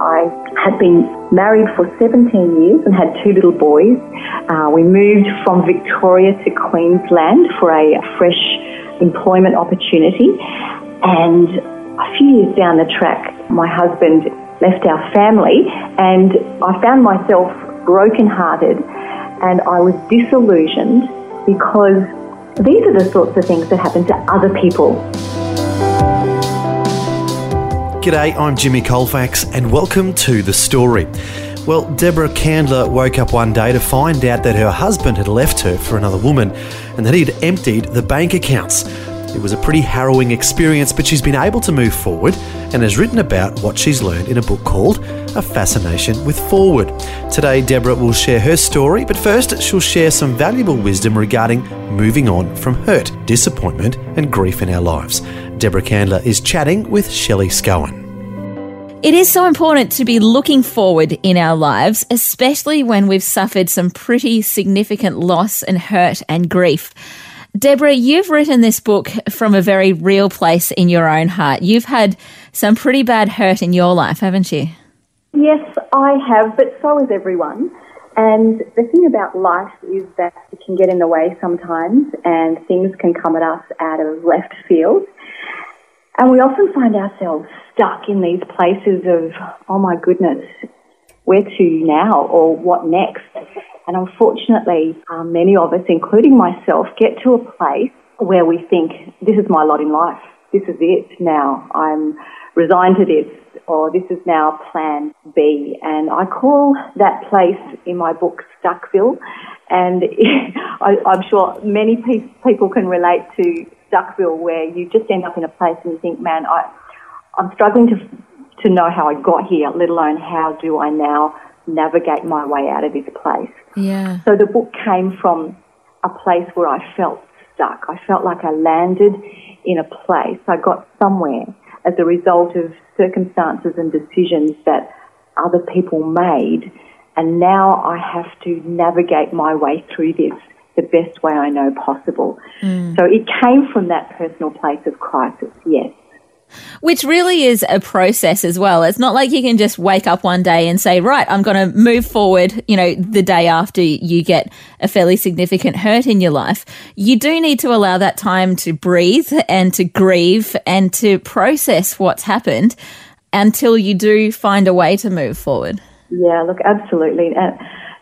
I had been married for 17 years and had two little boys. Uh, we moved from Victoria to Queensland for a fresh employment opportunity. And a few years down the track, my husband left our family and I found myself brokenhearted and I was disillusioned because these are the sorts of things that happen to other people. G'day, I'm Jimmy Colfax, and welcome to The Story. Well, Deborah Candler woke up one day to find out that her husband had left her for another woman and that he'd emptied the bank accounts. It was a pretty harrowing experience, but she's been able to move forward and has written about what she's learned in a book called A Fascination with Forward. Today, Deborah will share her story, but first, she'll share some valuable wisdom regarding moving on from hurt, disappointment, and grief in our lives. Deborah Candler is chatting with Shelley Scowen. It is so important to be looking forward in our lives, especially when we've suffered some pretty significant loss and hurt and grief. Deborah, you've written this book from a very real place in your own heart. You've had some pretty bad hurt in your life, haven't you? Yes, I have, but so has everyone. And the thing about life is that it can get in the way sometimes and things can come at us out of left field. And we often find ourselves stuck in these places of, oh my goodness, where to now or what next? And unfortunately, um, many of us, including myself, get to a place where we think, this is my lot in life. This is it now. I'm resigned to this or this is now plan B. And I call that place in my book Stuckville. And I, am sure many people can relate to Stuckville where you just end up in a place and you think, man, I, I'm struggling to, to know how I got here, let alone how do I now navigate my way out of this place. Yeah. So the book came from a place where I felt stuck. I felt like I landed in a place. I got somewhere as a result of circumstances and decisions that other people made. And now I have to navigate my way through this the best way I know possible. Mm. So it came from that personal place of crisis, yes. Which really is a process as well. It's not like you can just wake up one day and say, right, I'm going to move forward, you know, the day after you get a fairly significant hurt in your life. You do need to allow that time to breathe and to grieve and to process what's happened until you do find a way to move forward. Yeah, look, absolutely. Uh,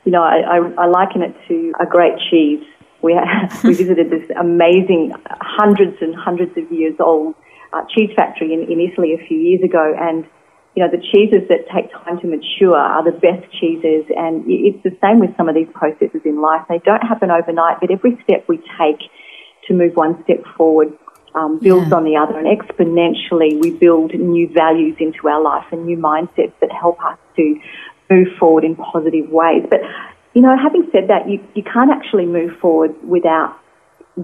you know, I, I, I liken it to a great cheese. We, we visited this amazing, hundreds and hundreds of years old uh, cheese factory in, in Italy a few years ago, and you know the cheeses that take time to mature are the best cheeses, and it's the same with some of these processes in life. They don't happen overnight, but every step we take to move one step forward um, builds yeah. on the other, and exponentially we build new values into our life and new mindsets that help us to move forward in positive ways. But you know, having said that, you, you can't actually move forward without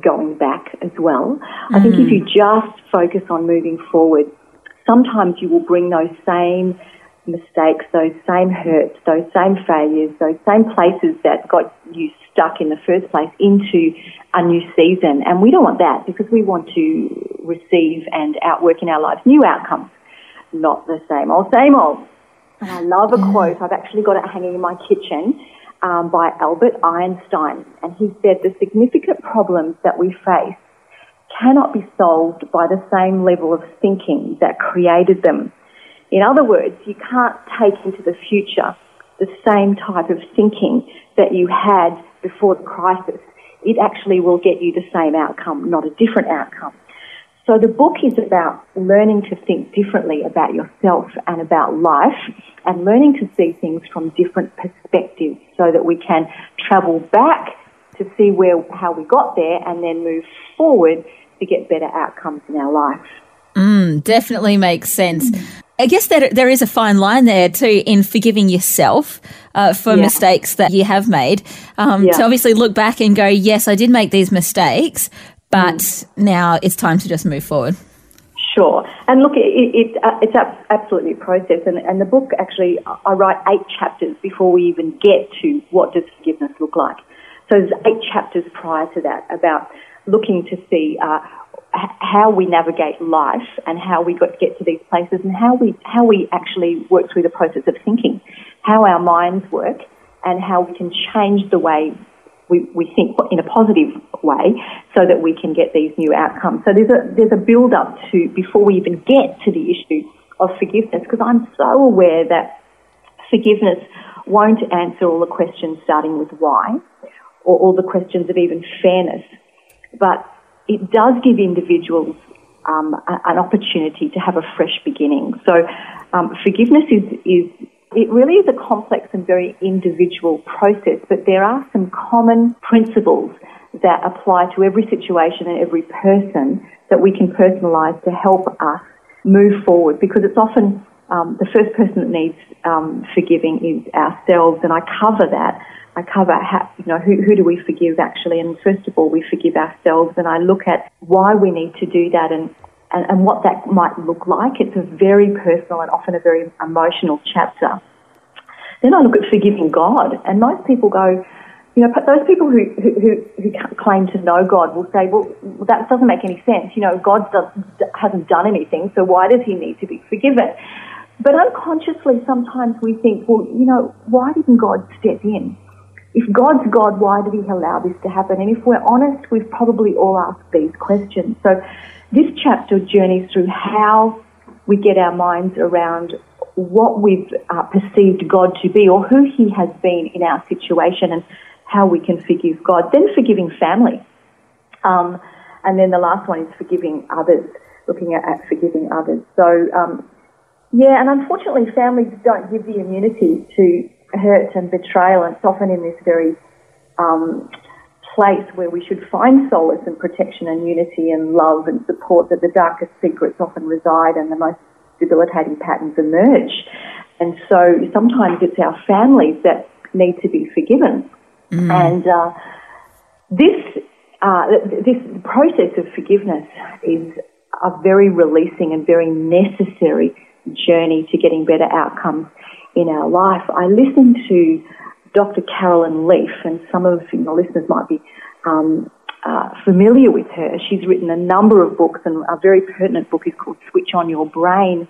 going back as well. Mm. I think if you just focus on moving forward, sometimes you will bring those same mistakes, those same hurts, those same failures, those same places that got you stuck in the first place into a new season. And we don't want that because we want to receive and outwork in our lives new outcomes, not the same old, same old. And I love a quote. I've actually got it hanging in my kitchen um, by Albert Einstein. And he said the significant problems that we face cannot be solved by the same level of thinking that created them. In other words, you can't take into the future the same type of thinking that you had before the crisis. It actually will get you the same outcome, not a different outcome. So the book is about learning to think differently about yourself and about life and learning to see things from different perspectives so that we can travel back to see where, how we got there and then move forward to get better outcomes in our life. Mm, definitely makes sense. I guess that there is a fine line there too in forgiving yourself uh, for Yeah. mistakes that you have made. Um, Yeah. To obviously look back and go, yes, I did make these mistakes, but Mm. now it's time to just move forward. Sure. And look, it, it, uh, it's ab- absolutely a process. And, and the book actually, I write eight chapters before we even get to what does forgiveness look like. So there's eight chapters prior to that about looking to see uh, h- how we navigate life and how we got to get to these places and how we how we actually work through the process of thinking, how our minds work, and how we can change the way we, we think in a positive way so that we can get these new outcomes. So there's a, there's a build up to before we even get to the issue of forgiveness because I'm so aware that forgiveness won't answer all the questions starting with why or all the questions of even fairness, but it does give individuals um, an opportunity to have a fresh beginning. So um, forgiveness is, is it really is a complex and very individual process, but there are some common principles that apply to every situation and every person that we can personalise to help us move forward because it's often um, the first person that needs um, forgiving is ourselves, and I cover that. I cover how, you know who, who do we forgive actually, and first of all we forgive ourselves, and I look at why we need to do that and, and and what that might look like. It's a very personal and often a very emotional chapter. Then I look at forgiving God, and most people go, you know, those people who, who, who, claim to know God will say, well, that doesn't make any sense. You know, God does, hasn't done anything, so why does he need to be forgiven? But unconsciously, sometimes we think, well, you know, why didn't God step in? If God's God, why did he allow this to happen? And if we're honest, we've probably all asked these questions. So this chapter journeys through how we get our minds around what we've uh, perceived God to be or who he has been in our situation and how we can forgive God. Then forgiving family. Um, and then the last one is forgiving others, looking at, at forgiving others. So, um, yeah, and unfortunately families don't give the immunity to hurt and betrayal and it's often in this very um, place where we should find solace and protection and unity and love and support that the darkest secrets often reside and the most debilitating patterns emerge. And so sometimes it's our families that need to be forgiven. And uh, this uh, this process of forgiveness is a very releasing and very necessary journey to getting better outcomes in our life. I listened to Dr. Caroline Leaf, and some of your listeners might be um, uh, familiar with her. She's written a number of books, and a very pertinent book is called Switch on Your Brain.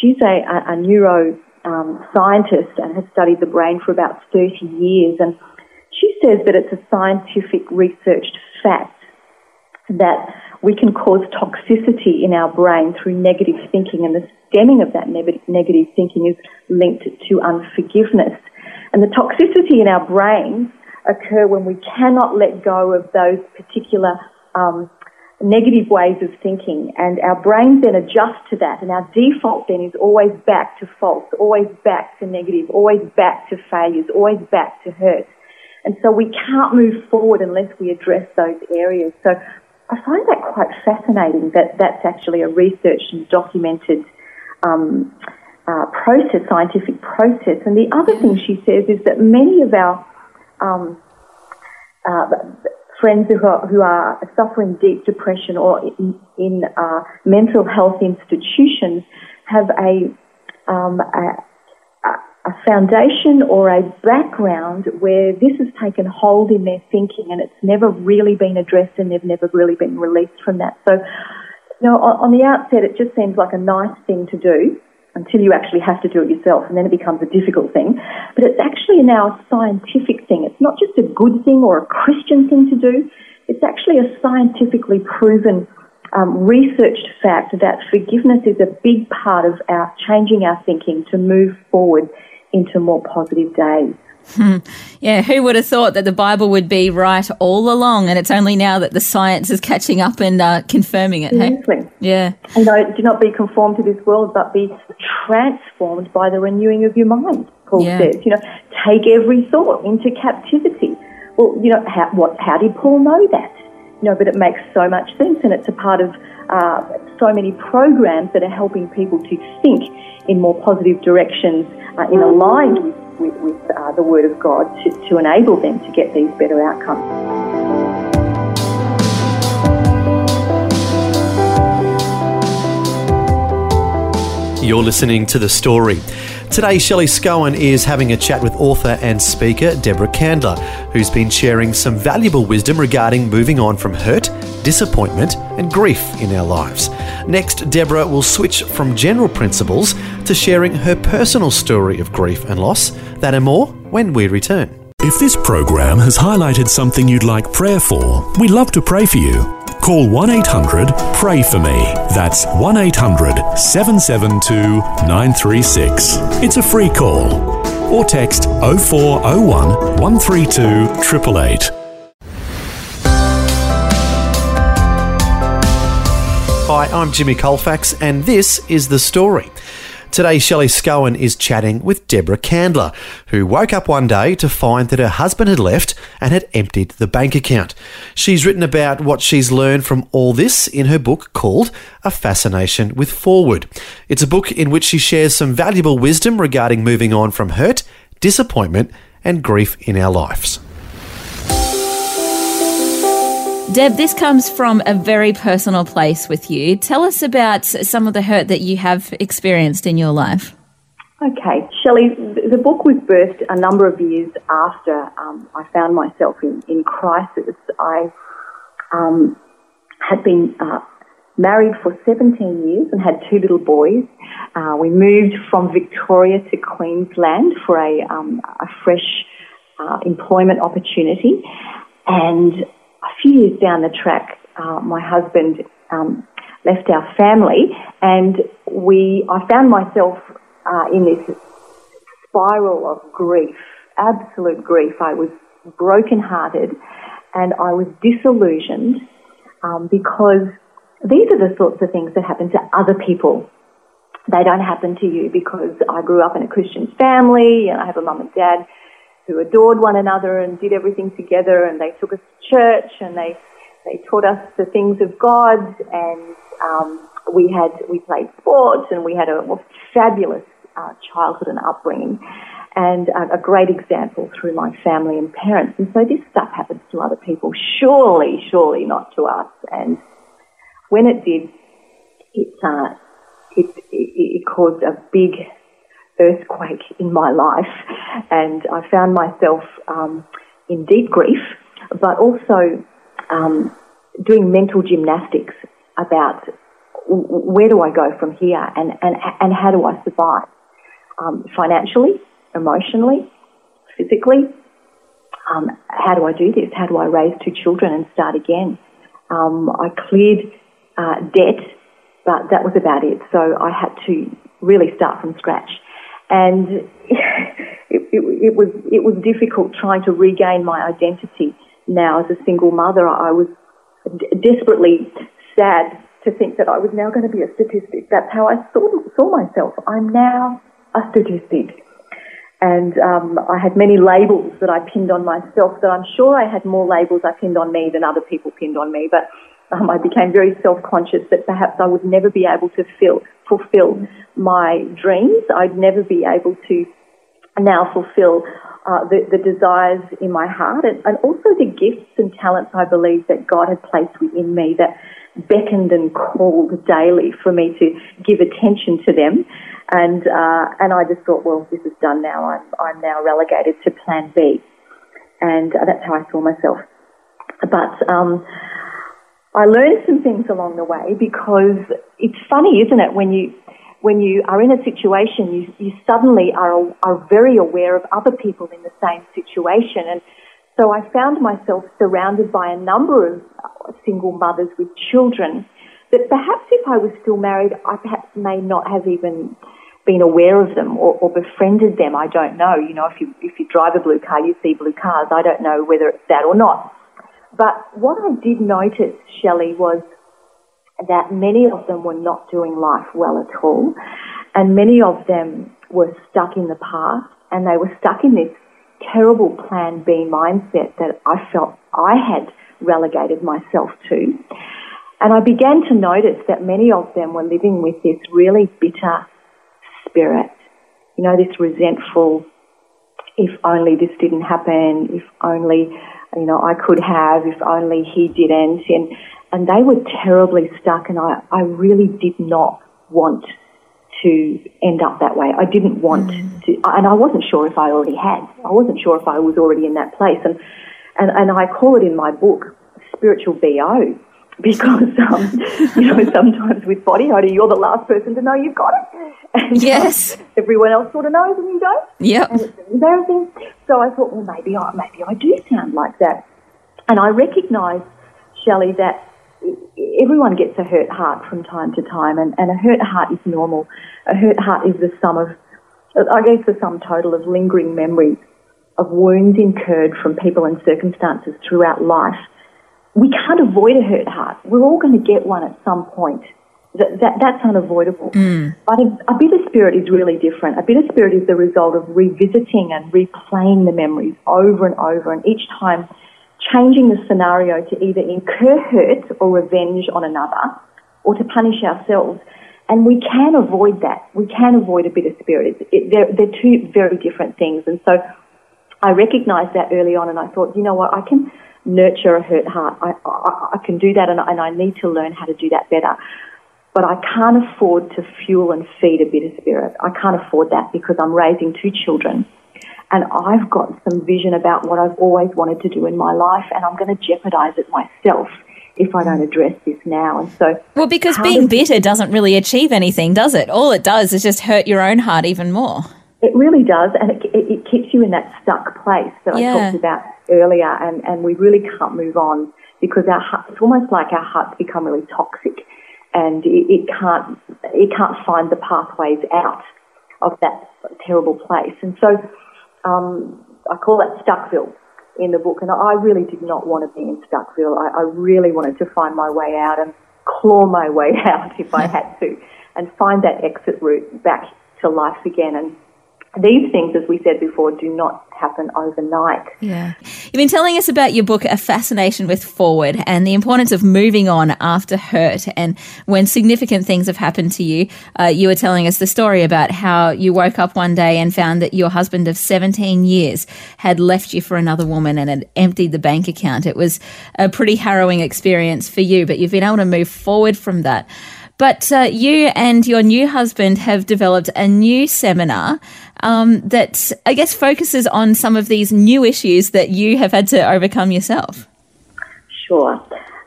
She's a, a, a neuro um, and has studied the brain for about 30 years, and she says that it's a scientific researched fact that we can cause toxicity in our brain through negative thinking, and the stemming of that negative thinking is linked to unforgiveness. And the toxicity in our brains occur when we cannot let go of those particular um, negative ways of thinking, and our brains then adjust to that, and our default then is always back to false, always back to negative, always back to failures, always back to hurt. And so we can't move forward unless we address those areas. So I find that quite fascinating that that's actually a researched and documented um, uh, process, scientific process. And the other thing she says is that many of our um, uh, friends who are, who are suffering deep depression or in, in uh, mental health institutions have a, um, a a foundation or a background where this has taken hold in their thinking and it's never really been addressed and they've never really been released from that. So, you know, on, the outset, it just seems like a nice thing to do until you actually have to do it yourself and then it becomes a difficult thing. But it's actually now a scientific thing. It's not just a good thing or a Christian thing to do. It's actually a scientifically proven um, researched fact that forgiveness is a big part of our changing our thinking to move forward into more positive days. Yeah, who would have thought that the Bible would be right all along? And it's only now that the science is catching up and uh, confirming it. Hey? Yeah. You know, do not be conformed to this world, but be transformed by the renewing of your mind, Paul Yeah. says. You know, take every thought into captivity. Well, you know, how, what, how did Paul know that? You know, but it makes so much sense and it's a part of uh, so many programs that are helping people to think in more positive directions uh, in aligned with, with, with uh, the Word of God to, to enable them to get these better outcomes. You're listening to The Story. Today, Shelley Scowen is having a chat with author and speaker Deborah Candler, who's been sharing some valuable wisdom regarding moving on from hurt, disappointment, and grief in our lives. Next, Deborah will switch from general principles to sharing her personal story of grief and loss. That and more when we return. If this program has highlighted something you'd like prayer for, we'd love to pray for you. Call 1 800 Pray For Me. That's 1 800 772 936. It's a free call. Or text 0401 132 888. Hi, I'm Jimmy Colfax, and this is The Story. Today, Shelley Scowen is chatting with Deborah Candler, who woke up one day to find that her husband had left and had emptied the bank account. She's written about what she's learned from all this in her book called A Fascination with Forward. It's a book in which she shares some valuable wisdom regarding moving on from hurt, disappointment, and grief in our lives. Deb, this comes from a very personal place with you. Tell us about some of the hurt that you have experienced in your life. Okay, Shelley, the book was birthed a number of years after um, I found myself in, in crisis. I um, had been uh, married for 17 years and had two little boys. Uh, we moved from Victoria to Queensland for a, um, a fresh uh, employment opportunity. And a few years down the track, uh, my husband um, left our family, and we I found myself uh, in this spiral of grief, absolute grief. I was brokenhearted, and I was disillusioned um, because these are the sorts of things that happen to other people. They don't happen to you because I grew up in a Christian family, and I have a mum and dad who adored one another and did everything together and they took us to church and they, they taught us the things of God and um, we had we played sports and we had a, fabulous uh, childhood and upbringing and a, a great example through my family and parents. And so this stuff happens to other people. Surely, surely not to us. And when it did, it, uh, it, it caused a big earthquake in my life, and I found myself um, in deep grief, but also um, doing mental gymnastics about where do I go from here and, and, and how do I survive um, financially, emotionally, physically. Um, how do I do this? How do I raise two children and start again? Um, I cleared uh, debt, but that was about it. So I had to really start from scratch and it, it, it, was it was difficult trying to regain my identity now as a single mother. I was d- desperately sad to think that I was now going to be a statistic. That's how I saw saw myself. I'm now a statistic. And um, I had many labels that I pinned on myself. That I'm sure I had more labels I pinned on me than other people pinned on me. But um, I became very self-conscious that perhaps I would never be able to feel, fulfill my dreams. I'd never be able to now fulfill uh, the, the, desires in my heart and, and, also the gifts and talents I believe that God had placed within me that beckoned and called daily for me to give attention to them. And, uh, and I just thought, well, this is done now. I'm, I'm now relegated to plan B. And uh, that's how I saw myself. But, um, I learned some things along the way because it's funny, isn't it, when you when you are in a situation, you, you suddenly are, are very aware of other people in the same situation. And so I found myself surrounded by a number of uh, single mothers with children that perhaps if I was still married, I perhaps may not have even been aware of them or, or befriended them. I don't know. You know, if you, if you drive a blue car, you see blue cars. I don't know whether it's that or not. But what I did notice, Shelley, was that many of them were not doing life well at all. And many of them were stuck in the past and they were stuck in this terrible plan B mindset that I felt I had relegated myself to. And I began to notice that many of them were living with this really bitter, spirit. You know, this resentful, if only this didn't happen, if only, you know, I could have, if only he didn't. And, and they were terribly stuck and I, I really did not want to end up that way. I didn't want mm. to, and I wasn't sure if I already had. I wasn't sure if I was already in that place. And, and, and I call it in my book spiritual BO because, um, you know, sometimes with body odor, you're the last person to know you've got it. And, um, yes. Um, everyone else sort of knows and you don't. Yep. And it's embarrassing. So I thought, well, maybe I, maybe I do sound like that. And I recognised, Shelley, that everyone gets a hurt heart from time to time, and, and a hurt heart is normal. A hurt heart is the sum of, I guess, the sum total of lingering memories of wounds incurred from people and circumstances throughout life. We can't avoid a hurt heart. We're all going to get one at some point. That, that, that's unavoidable. Mm. But a, a bitter spirit is really different. A bitter spirit is the result of revisiting and replaying the memories over and over, and each time changing the scenario to either incur hurt or revenge on another or to punish ourselves. And we can avoid that. We can avoid a bitter spirit. It, they're, they're two very different things. And so I recognized that early on and I thought, you know what, I can nurture a hurt heart. I, I, I can do that and, and I need to learn how to do that better. But I can't afford to fuel and feed a bitter spirit. I can't afford that because I'm raising two children and I've got some vision about what I've always wanted to do in my life, and I'm going to jeopardize it myself if I don't address this now. And so, well, because being bitter doesn't really achieve anything, does it? All it does is just hurt your own heart even more. It really does, and it, it, it keeps you in that stuck place that yeah. I talked about earlier, and, and we really can't move on because our heart, it's almost like our hearts become really toxic, and it, it can't it can't find the pathways out of that terrible place. And so, um, I call that Stuckville in the book, and I really did not want to be in Stuckville. I, I really wanted to find my way out and claw my way out if I had to, and find that exit route back to life again. And these things, as we said before, do not happen overnight. Yeah. You've been telling us about your book, A Fascination with Forward, and the importance of moving on after hurt. And when significant things have happened to you, uh, you were telling us the story about how you woke up one day and found that your husband of 17 years had left you for another woman and had emptied the bank account. It was a pretty harrowing experience for you, but you've been able to move forward from that. But uh, you and your new husband have developed a new seminar um, that I guess focuses on some of these new issues that you have had to overcome yourself. Sure.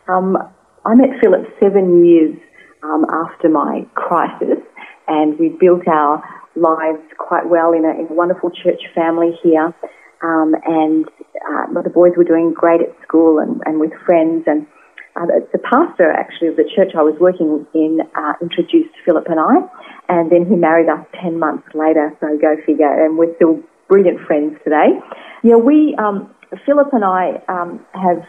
Um, I met Philip seven years um, after my crisis, and we built our lives quite well in a, in a wonderful church family here. Um, and uh, the boys were doing great at school and, and with friends, and uh, the pastor actually of the church I was working in uh, introduced Philip and I, and then he married us 10 months later, so go figure, and we're still brilliant friends today. Yeah, we, um, Philip and I um, have,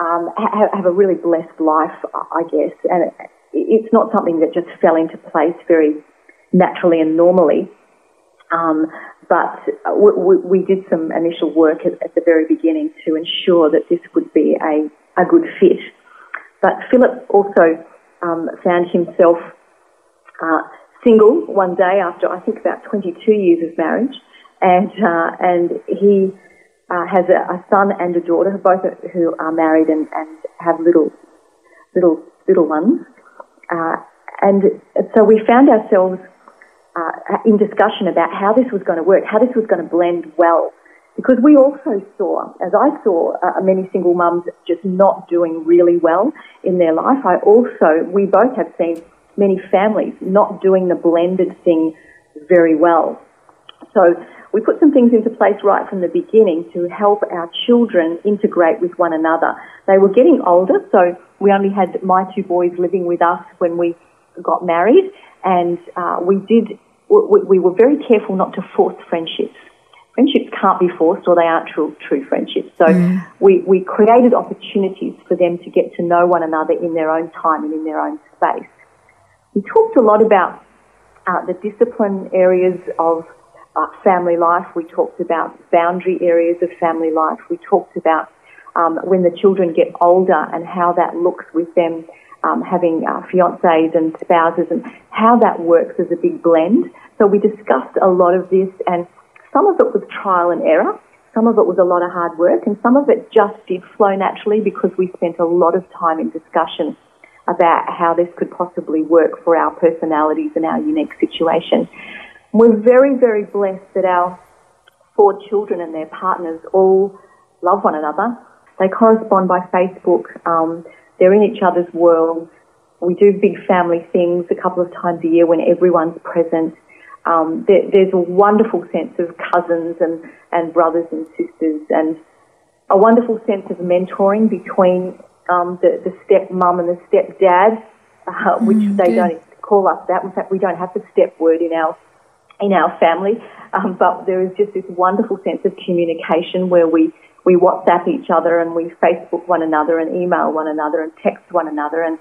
um, ha- have a really blessed life, I guess, and it's not something that just fell into place very naturally and normally. Um, but we, we, did some initial work at, at, the very beginning to ensure that this would be a a good fit. But Philip also um, found himself uh, single one day after I think about 22 years of marriage, and uh, and he uh, has a, a, son and a daughter, both who are married and, and have little little little ones, uh, and so we found ourselves uh, in discussion about how this was going to work, how this was going to blend well because we also saw, as I saw uh, many single mums just not doing really well in their life, I also, we both have seen many families not doing the blended thing very well. So we put some things into place right from the beginning to help our children integrate with one another. They were getting older, so we only had my two boys living with us when we got married, and uh, we did. We, we were very careful not to force friendships friendships can't be forced or they aren't true, true friendships. So mm. we, we created opportunities for them to get to know one another in their own time and in their own space. We talked a lot about uh, the discipline areas of uh, family life. We talked about boundary areas of family life. We talked about um, when the children get older and how that looks with them um, having uh, fiancés and spouses and how that works as a big blend. So we discussed a lot of this and some of it was trial and error. Some of it was a lot of hard work and some of it just did flow naturally because we spent a lot of time in discussion about how this could possibly work for our personalities and our unique situation. We're very, very blessed that our four children and their partners all love one another. They correspond by Facebook. Um, they're in each other's worlds. We do big family things a couple of times a year when everyone's present. Um, there, there's a wonderful sense of cousins and, and brothers and sisters and a wonderful sense of mentoring between um, the, the step mum and the step dad, uh, which mm, they good. don't call us that. In fact, we don't have the step word in our in our family, um, but there is just this wonderful sense of communication where we we WhatsApp each other and we Facebook one another and email one another and text one another and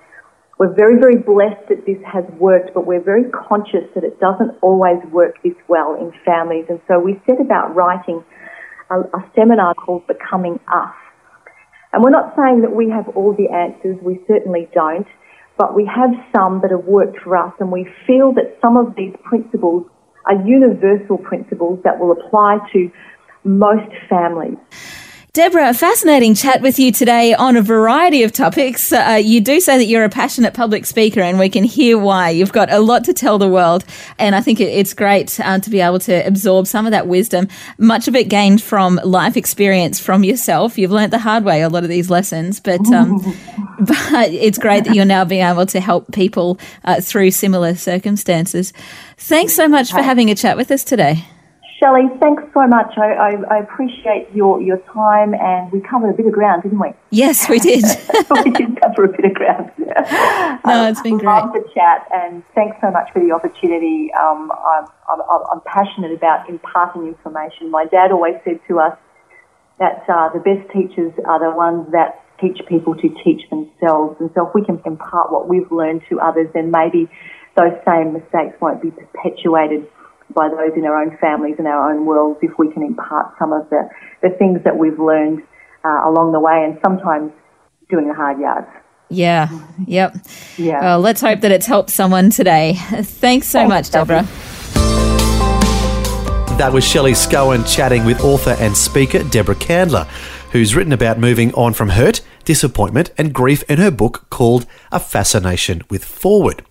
we're very, very blessed that this has worked, but we're very conscious that it doesn't always work this well in families. And so we set about writing a, a seminar called Becoming Us, and we're not saying that we have all the answers, we certainly don't, but we have some that have worked for us and we feel that some of these principles are universal principles that will apply to most families. Deborah, a fascinating chat with you today on a variety of topics. Uh, you do say that you're a passionate public speaker, and we can hear why. You've got a lot to tell the world, and I think it's great uh, to be able to absorb some of that wisdom, much of it gained from life experience from yourself. You've learnt the hard way a lot of these lessons, but um, but it's great that you're now being able to help people uh, through similar circumstances. Thanks so much for having a chat with us today. Shelley, thanks so much. I, I, I, appreciate your, your time, and we covered a bit of ground, didn't we? Yes, we did. we did cover a bit of ground. Yeah. No, it's been great. Love the chat, and thanks so much for the opportunity. Um, I'm, I'm, I'm, passionate about imparting information. My dad always said to us that uh, the best teachers are the ones that teach people to teach themselves. And so if we can impart what we've learned to others, then maybe those same mistakes won't be perpetuated by those in our own families and our own worlds if we can impart some of the, the things that we've learned uh, along the way and sometimes doing the hard yards. Yeah, yep. Yeah. Well, let's hope that it's helped someone today. Thanks so Thanks, much, Deborah. That was Shelley Scowen chatting with author and speaker Deborah Candler, who's written about moving on from hurt disappointment, and grief in her book called A Fascination with Forward.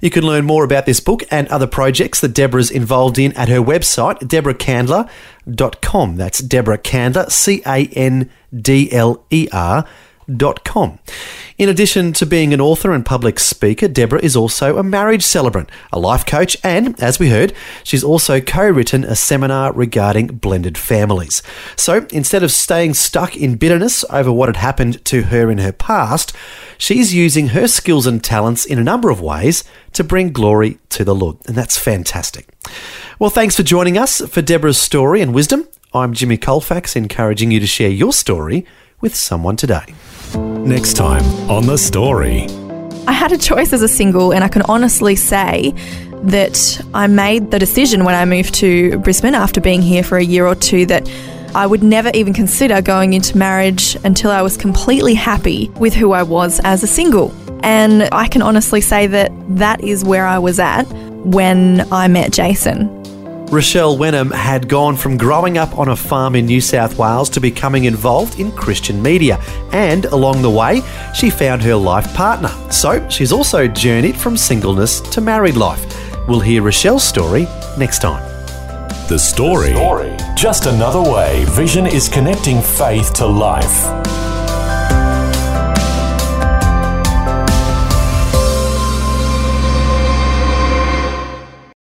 You can learn more about this book and other projects that Deborah's involved in at her website, deborahcandler.com. That's Deborah Candler, C A N D L E R com. In addition to being an author and public speaker, Deborah is also a marriage celebrant, a life coach, and, as we heard, she's also co written a seminar regarding blended families. So instead of staying stuck in bitterness over what had happened to her in her past, she's using her skills and talents in a number of ways to bring glory to the Lord. And that's fantastic. Well, thanks for joining us for Deborah's story and wisdom. I'm Jimmy Colfax, encouraging you to share your story with someone today. Next time on The Story. I had a choice as a single, and I can honestly say that I made the decision when I moved to Brisbane after being here for a year or two that I would never even consider going into marriage until I was completely happy with who I was as a single. And I can honestly say that that is where I was at when I met Jason. Rochelle Wenham had gone from growing up on a farm in New South Wales to becoming involved in Christian media, and along the way, she found her life partner. So she's also journeyed from singleness to married life. We'll hear Rochelle's story next time. The story. the story. Just another way Vision is connecting faith to life.